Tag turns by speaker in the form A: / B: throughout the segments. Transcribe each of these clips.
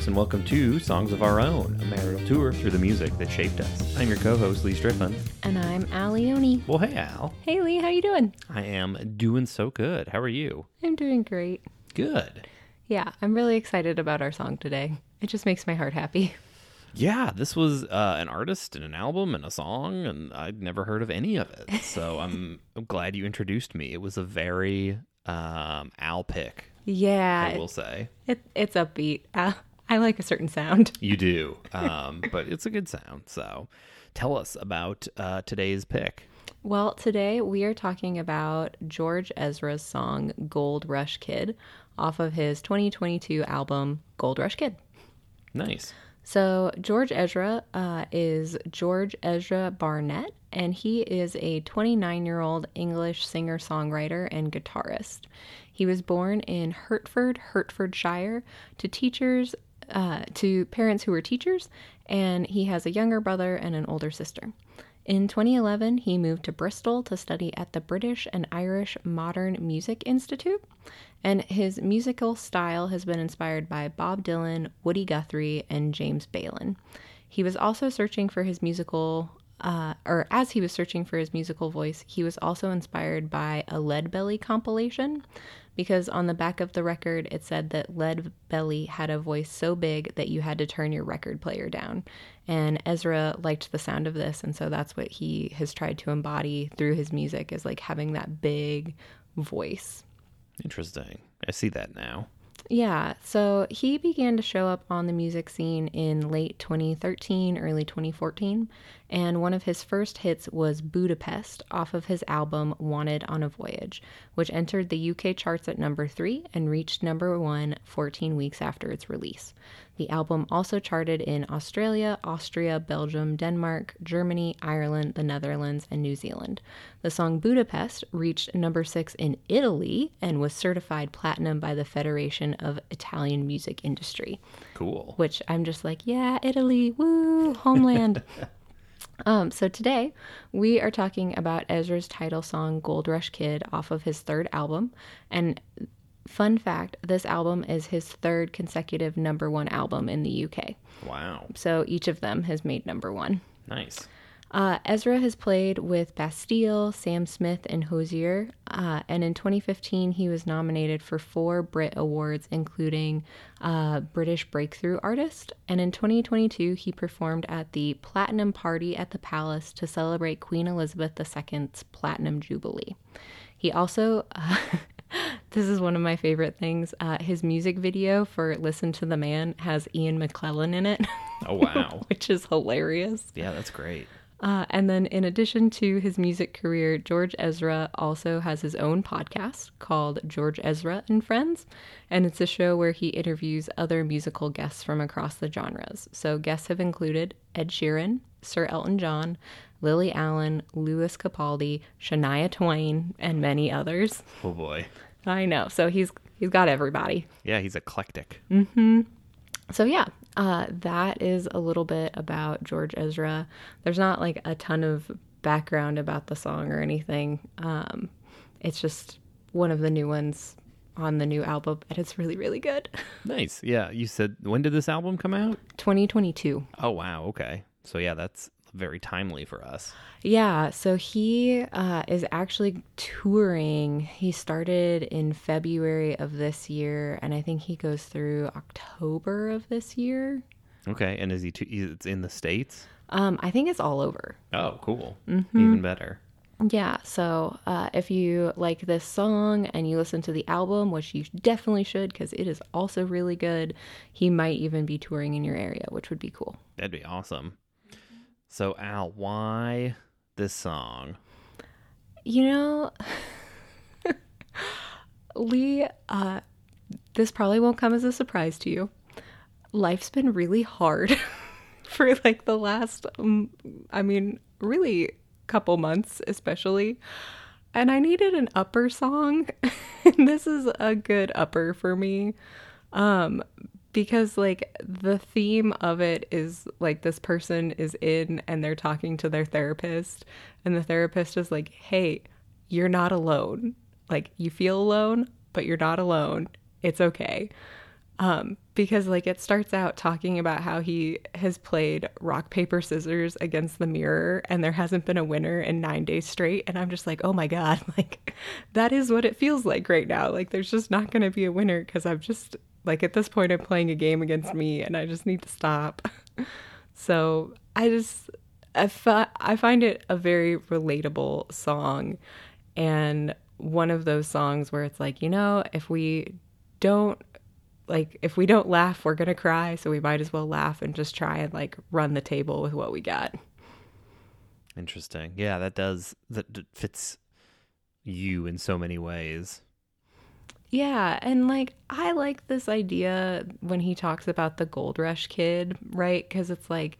A: folks, and welcome to Songs of Our Own, a marital tour through the music that shaped us. I'm your co-host, Lee Strickland.
B: And I'm Al Leone.
A: Well, hey, Al.
B: Hey, Lee, how you doing?
A: I am doing so good. How are you?
B: I'm doing great.
A: Good.
B: Yeah, I'm really excited about our song today. It just makes my heart happy.
A: Yeah, this was uh, an artist and an album and a song, and I'd never heard of any of it. So I'm, I'm glad you introduced me. It was a very um, Al pick,
B: Yeah,
A: I will say.
B: it, it's upbeat. I like a certain sound.
A: You do, um, but it's a good sound. So tell us about uh, today's pick.
B: Well, today we are talking about George Ezra's song Gold Rush Kid off of his 2022 album Gold Rush Kid.
A: Nice.
B: So, George Ezra uh, is George Ezra Barnett, and he is a 29 year old English singer songwriter and guitarist. He was born in Hertford, Hertfordshire, to teachers, uh, to parents who were teachers, and he has a younger brother and an older sister. In 2011, he moved to Bristol to study at the British and Irish Modern Music Institute, and his musical style has been inspired by Bob Dylan, Woody Guthrie, and James Balin. He was also searching for his musical, uh, or as he was searching for his musical voice, he was also inspired by a Lead Belly compilation, because on the back of the record it said that Lead Belly had a voice so big that you had to turn your record player down. And Ezra liked the sound of this, and so that's what he has tried to embody through his music is like having that big voice.
A: Interesting. I see that now.
B: Yeah, so he began to show up on the music scene in late 2013, early 2014, and one of his first hits was Budapest off of his album Wanted on a Voyage, which entered the UK charts at number 3 and reached number 1 14 weeks after its release. The album also charted in Australia, Austria, Belgium, Denmark, Germany, Ireland, the Netherlands, and New Zealand. The song Budapest reached number 6 in Italy and was certified platinum by the Federation of Italian Music Industry,
A: Cool.
B: which I'm just like, yeah, Italy, woo, homeland. Um, so today we are talking about Ezra's title song Gold Rush Kid off of his third album. And fun fact, this album is his third consecutive number one album in the UK.
A: Wow.
B: So each of them has made number one.
A: Nice.
B: Uh, Ezra has played with Bastille, Sam Smith, and Hozier, uh, and in 2015 he was nominated for four Brit Awards, including uh, British Breakthrough Artist. And in 2022 he performed at the Platinum Party at the Palace to celebrate Queen Elizabeth II's Platinum Jubilee. He also. This is one of my favorite things. Uh, his music video for Listen to the Man has Ian McKellen in it,
A: Oh, wow.
B: which is hilarious.
A: yeah, that's great.
B: Uh, and then, in addition to his music career, George Ezra also has his own podcast called George Ezra and Friends. And it's a show where he interviews other musical guests from across the genres. So, guests have included Ed Sheeran, Sir Elton John, Lily Allen, Lewis Capaldi, Shania Twain, and many others.
A: Oh, boy.
B: I know. So, he's he's got everybody.
A: Yeah, he's eclectic.
B: So yeah, uh, that is a little bit about George Ezra. There's not like a ton of background about the song or anything. Um, it's just one of the new ones on the new album, and it's really really good.
A: Nice. Yeah, you said, when did this album come out?
B: 2022.
A: Oh, wow. Okay. So, yeah, that's very timely for us.
B: Yeah, so he uh, is actually touring. He started in February of this year, and I think he goes through October of this year.
A: Okay. And is he, t- it's in the States?
B: Um, I think it's all over.
A: Oh, cool. Even better.
B: Yeah, so uh, if you like this song and you listen to the album, which you definitely should because it is also really good, he might even be touring in your area, which would be cool.
A: That'd be awesome. So, Al, why this song?
B: You know, Lee, uh, this probably won't come as a surprise to you. Life's been really hard for like the last, um, I mean, really couple months, especially. And I needed an upper song. this is a good upper for me. Um, because like the theme of it is like this person is in and they're talking to their therapist and the therapist is like hey you're not alone. Like you feel alone but you're not alone. It's okay. Um, because like it starts out talking about how he has played rock paper scissors against the mirror and there hasn't been a winner in nine days straight and i'm just like oh my god. Like that is what it feels like right now. Like there's just not going to be a winner because i'm just like at this point i'm playing a game against me and i just need to stop so i just I, fi- I find it a very relatable song and one of those songs where it's like you know if we don't like if we don't laugh we're gonna cry so we might as well laugh and just try and like run the table with what we got
A: Interesting. Yeah, that does that fits you in so many ways.
B: Yeah and like i like this idea when he talks about the gold rush kid right? Because it's like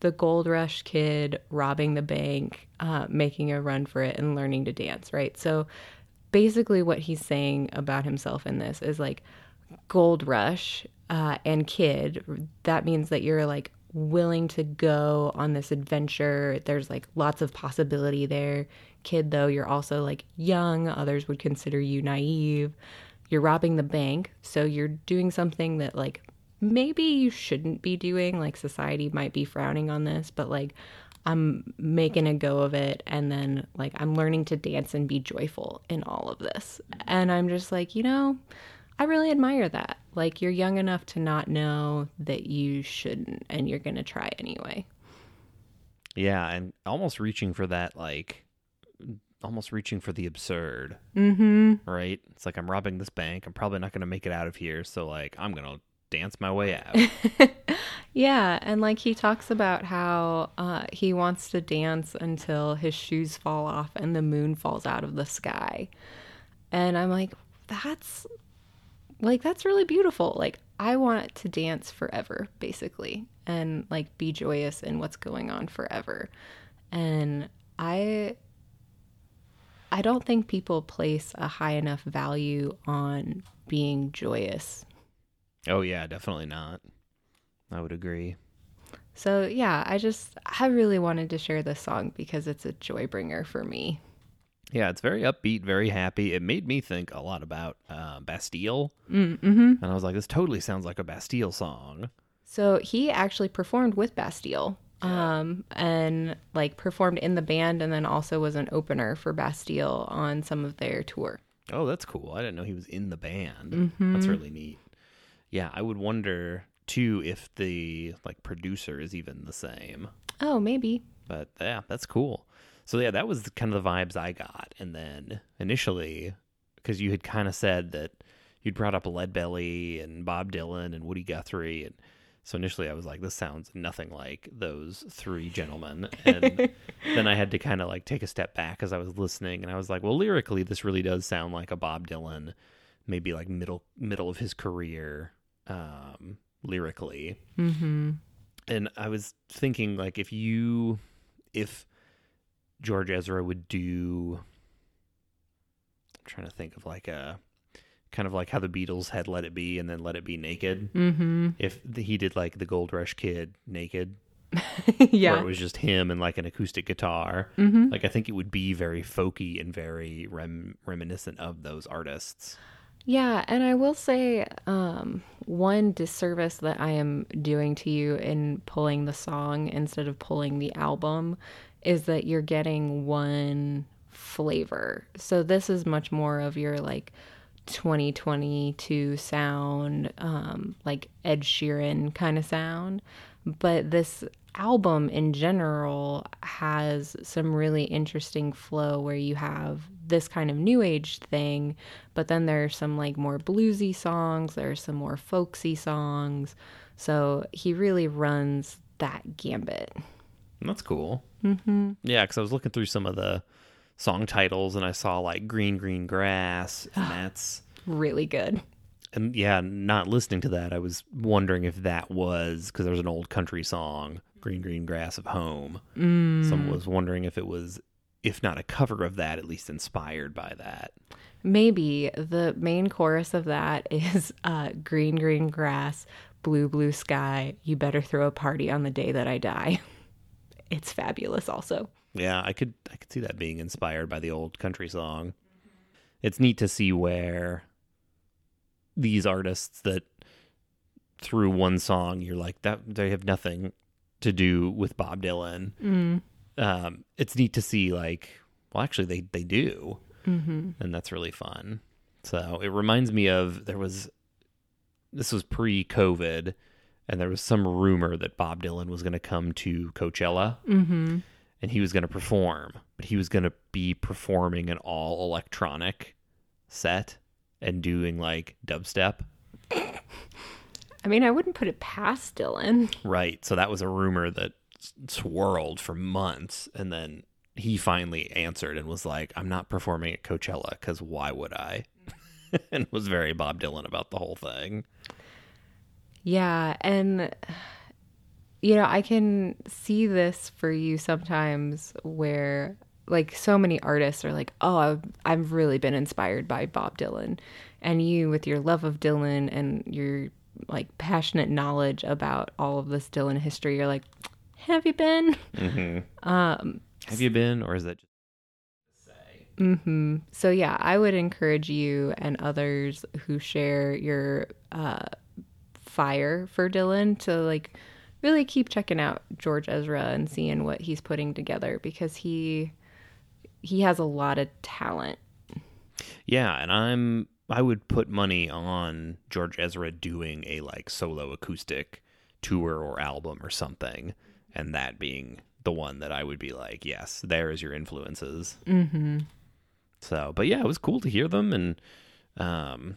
B: the gold rush kid robbing the bank uh, making a run for it and learning to dance right? So basically what he's saying about himself in this is like gold rush uh, and kid that means that you're like willing to go on this adventure. There's like lots of possibility there. Kid though you're also like young. Others would consider you naive you're robbing the bank so you're doing something that like maybe you shouldn't be doing like society might be frowning on this but like i'm making a go of it and then like i'm learning to dance and be joyful in all of this. And i'm just like you know i really admire that. Like you're young enough to not know that you shouldn't and you're gonna try anyway.
A: Yeah, and almost reaching for that like almost reaching for the absurd,
B: mm-hmm
A: right? It's like I'm robbing this bank. I'm probably not going to make it out of here, so like I'm going to dance my way out.
B: Yeah, and like he talks about how uh, he wants to dance until his shoes fall off and the moon falls out of the sky. And I'm like, that's like, that's really beautiful. Like, I want to dance forever, basically, and like be joyous in what's going on forever. And I. I don't think people place a high enough value on being joyous
A: oh yeah, definitely not. I would agree.
B: So yeah, I just I really wanted to share this song because it's a joy bringer for me.
A: Yeah, it's very upbeat, very happy. It made me think a lot about uh, Bastille,
B: Mm-hmm.
A: and I was like, this totally sounds like a Bastille song.
B: So he actually performed with Bastille, um, and like performed in the band, and then also was an opener for Bastille on some of their tour.
A: Oh, that's cool. I didn't know he was in the band. That's really neat. Yeah, I would wonder too if the like producer is even the same.
B: Oh, maybe.
A: But yeah, that's cool. So yeah, that was kind of the vibes I got. And then initially, because you had kind of said that you'd brought up Lead Belly and Bob Dylan and Woody Guthrie, and so initially I was like, this sounds nothing like those three gentlemen. And then I had to kind of like take a step back as I was listening, and I was like, well, lyrically, this really does sound like a Bob Dylan, maybe like middle middle of his career, um, lyrically
B: Mm-hmm.
A: and I was thinking like if you if George Ezra would do I'm trying to think of like a kind of like how the Beatles had Let It Be and then Let It Be Naked.
B: Mm-hmm.
A: If the, he did like the Gold Rush Kid Naked, where
B: yeah.
A: it was just him and like an acoustic guitar,
B: Mm-hmm.
A: like I think it would be very folky and very rem- reminiscent of those artists.
B: Yeah, and I will say um, one disservice that I am doing to you in pulling the song instead of pulling the album is that you're getting one flavor. So this is much more of your like 2022 sound, um, like Ed Sheeran kind of sound. But this album in general has some really interesting flow where you have this kind of new age thing, but then there's some like more bluesy songs, there's some more folksy songs. So he really runs that gambit.
A: That's cool. Mm-hmm. Yeah, because I was looking through some of the song titles and I saw like Green Green Grass, and that's
B: Really good.
A: and yeah, not listening to that, I was wondering if that was because there's an old country song, Green Green Grass of Home. Mm. Someone was wondering if it was, if not a cover of that, at least inspired by that.
B: Maybe the main chorus of that is uh, green, green grass, blue, blue sky. You better throw a party on the day that I die. It's fabulous, also.
A: Yeah, I could I could see that being inspired by the old country song. It's neat to see where these artists that through one song, you're like that they have nothing to do with Bob Dylan.
B: Mm.
A: Um, it's neat to see like, well, actually they they do,
B: Mm-hmm.
A: and that's really fun. So it reminds me of there was this was pre-COVID, and there was some rumor that Bob Dylan was going to come to Coachella
B: Mm-hmm.
A: And he was going to perform, but he was going to be performing an all electronic set and doing like dubstep.
B: I mean, I wouldn't put it past Dylan.
A: Right. So that was a rumor that swirled for months. And then he finally answered and was like, I'm not performing at Coachella because why would I? and was very Bob Dylan about the whole thing.
B: Yeah, and you know, I can see this for you sometimes where like so many artists are like, "Oh, I've, I've really been inspired by Bob Dylan." And you with your love of Dylan and your like passionate knowledge about all of this Dylan history, you're like, "Have you been?"
A: Mm-hmm.
B: Um
A: Have you been, or is that just say?
B: hmm So yeah, I would encourage you and others who share your uh, fire for Dylan to like really keep checking out George Ezra and seeing what he's putting together because he he has a lot of talent.
A: Yeah, and I'm I would put money on George Ezra doing a like solo acoustic tour or album or something, and that being the one that I would be like, yes, there is your influences.
B: Mm-hmm.
A: So, but yeah, it was cool to hear them, and um,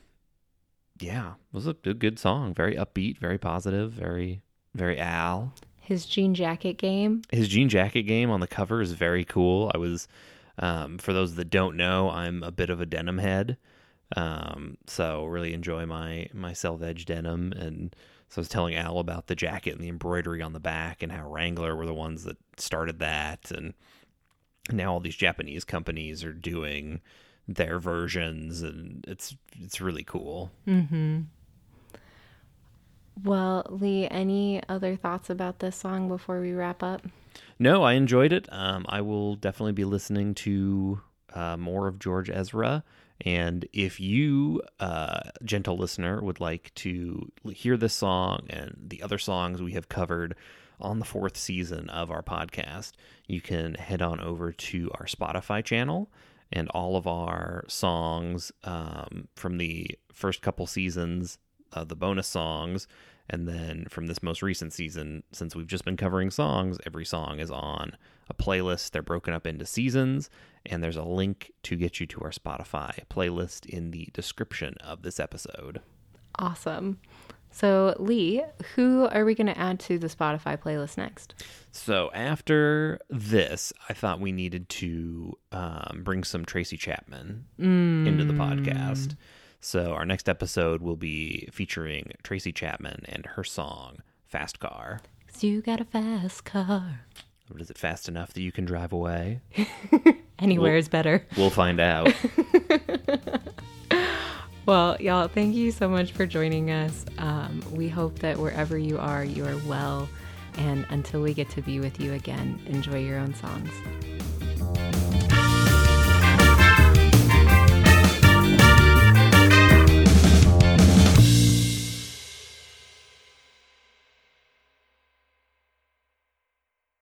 A: yeah, it was a, a good song, very upbeat, very positive, very very Al.
B: His jean jacket game.
A: His jean jacket game on the cover is very cool. I was, um, for those that don't know, I'm a bit of a denim head, um, so really enjoy my my selvedge denim. And so I was telling Al about the jacket and the embroidery on the back, and how Wrangler were the ones that started that, and now all these Japanese companies are doing their versions, and it's it's really cool.
B: Mm-hmm. Well, Lee, any other thoughts about this song before we wrap up?
A: No, I enjoyed it. Um, I will definitely be listening to uh, more of George Ezra. And if you, uh, gentle listener, would like to hear this song and the other songs we have covered on the fourth season of our podcast, you can head on over to our Spotify channel. And all of our songs um, from the first couple seasons, uh, the bonus songs, and then from this most recent season, since we've just been covering songs, every song is on a playlist. They're broken up into seasons, and there's a link to get you to our Spotify playlist in the description of this episode.
B: Awesome. So, Lee, who are we going to add to the Spotify playlist next?
A: So after this, I thought we needed to um, bring some Tracy Chapman into the podcast. So our next episode will be featuring Tracy Chapman and her song "Fast Car."
B: 'Cause you got a fast car.
A: What is it fast enough that you can drive away?
B: Anywhere
A: Well-
B: is better.
A: We'll find out.
B: Well, y'all, thank you so much for joining us. Um, we hope that wherever you are, you are well. And until we get to be with you again, enjoy your own songs.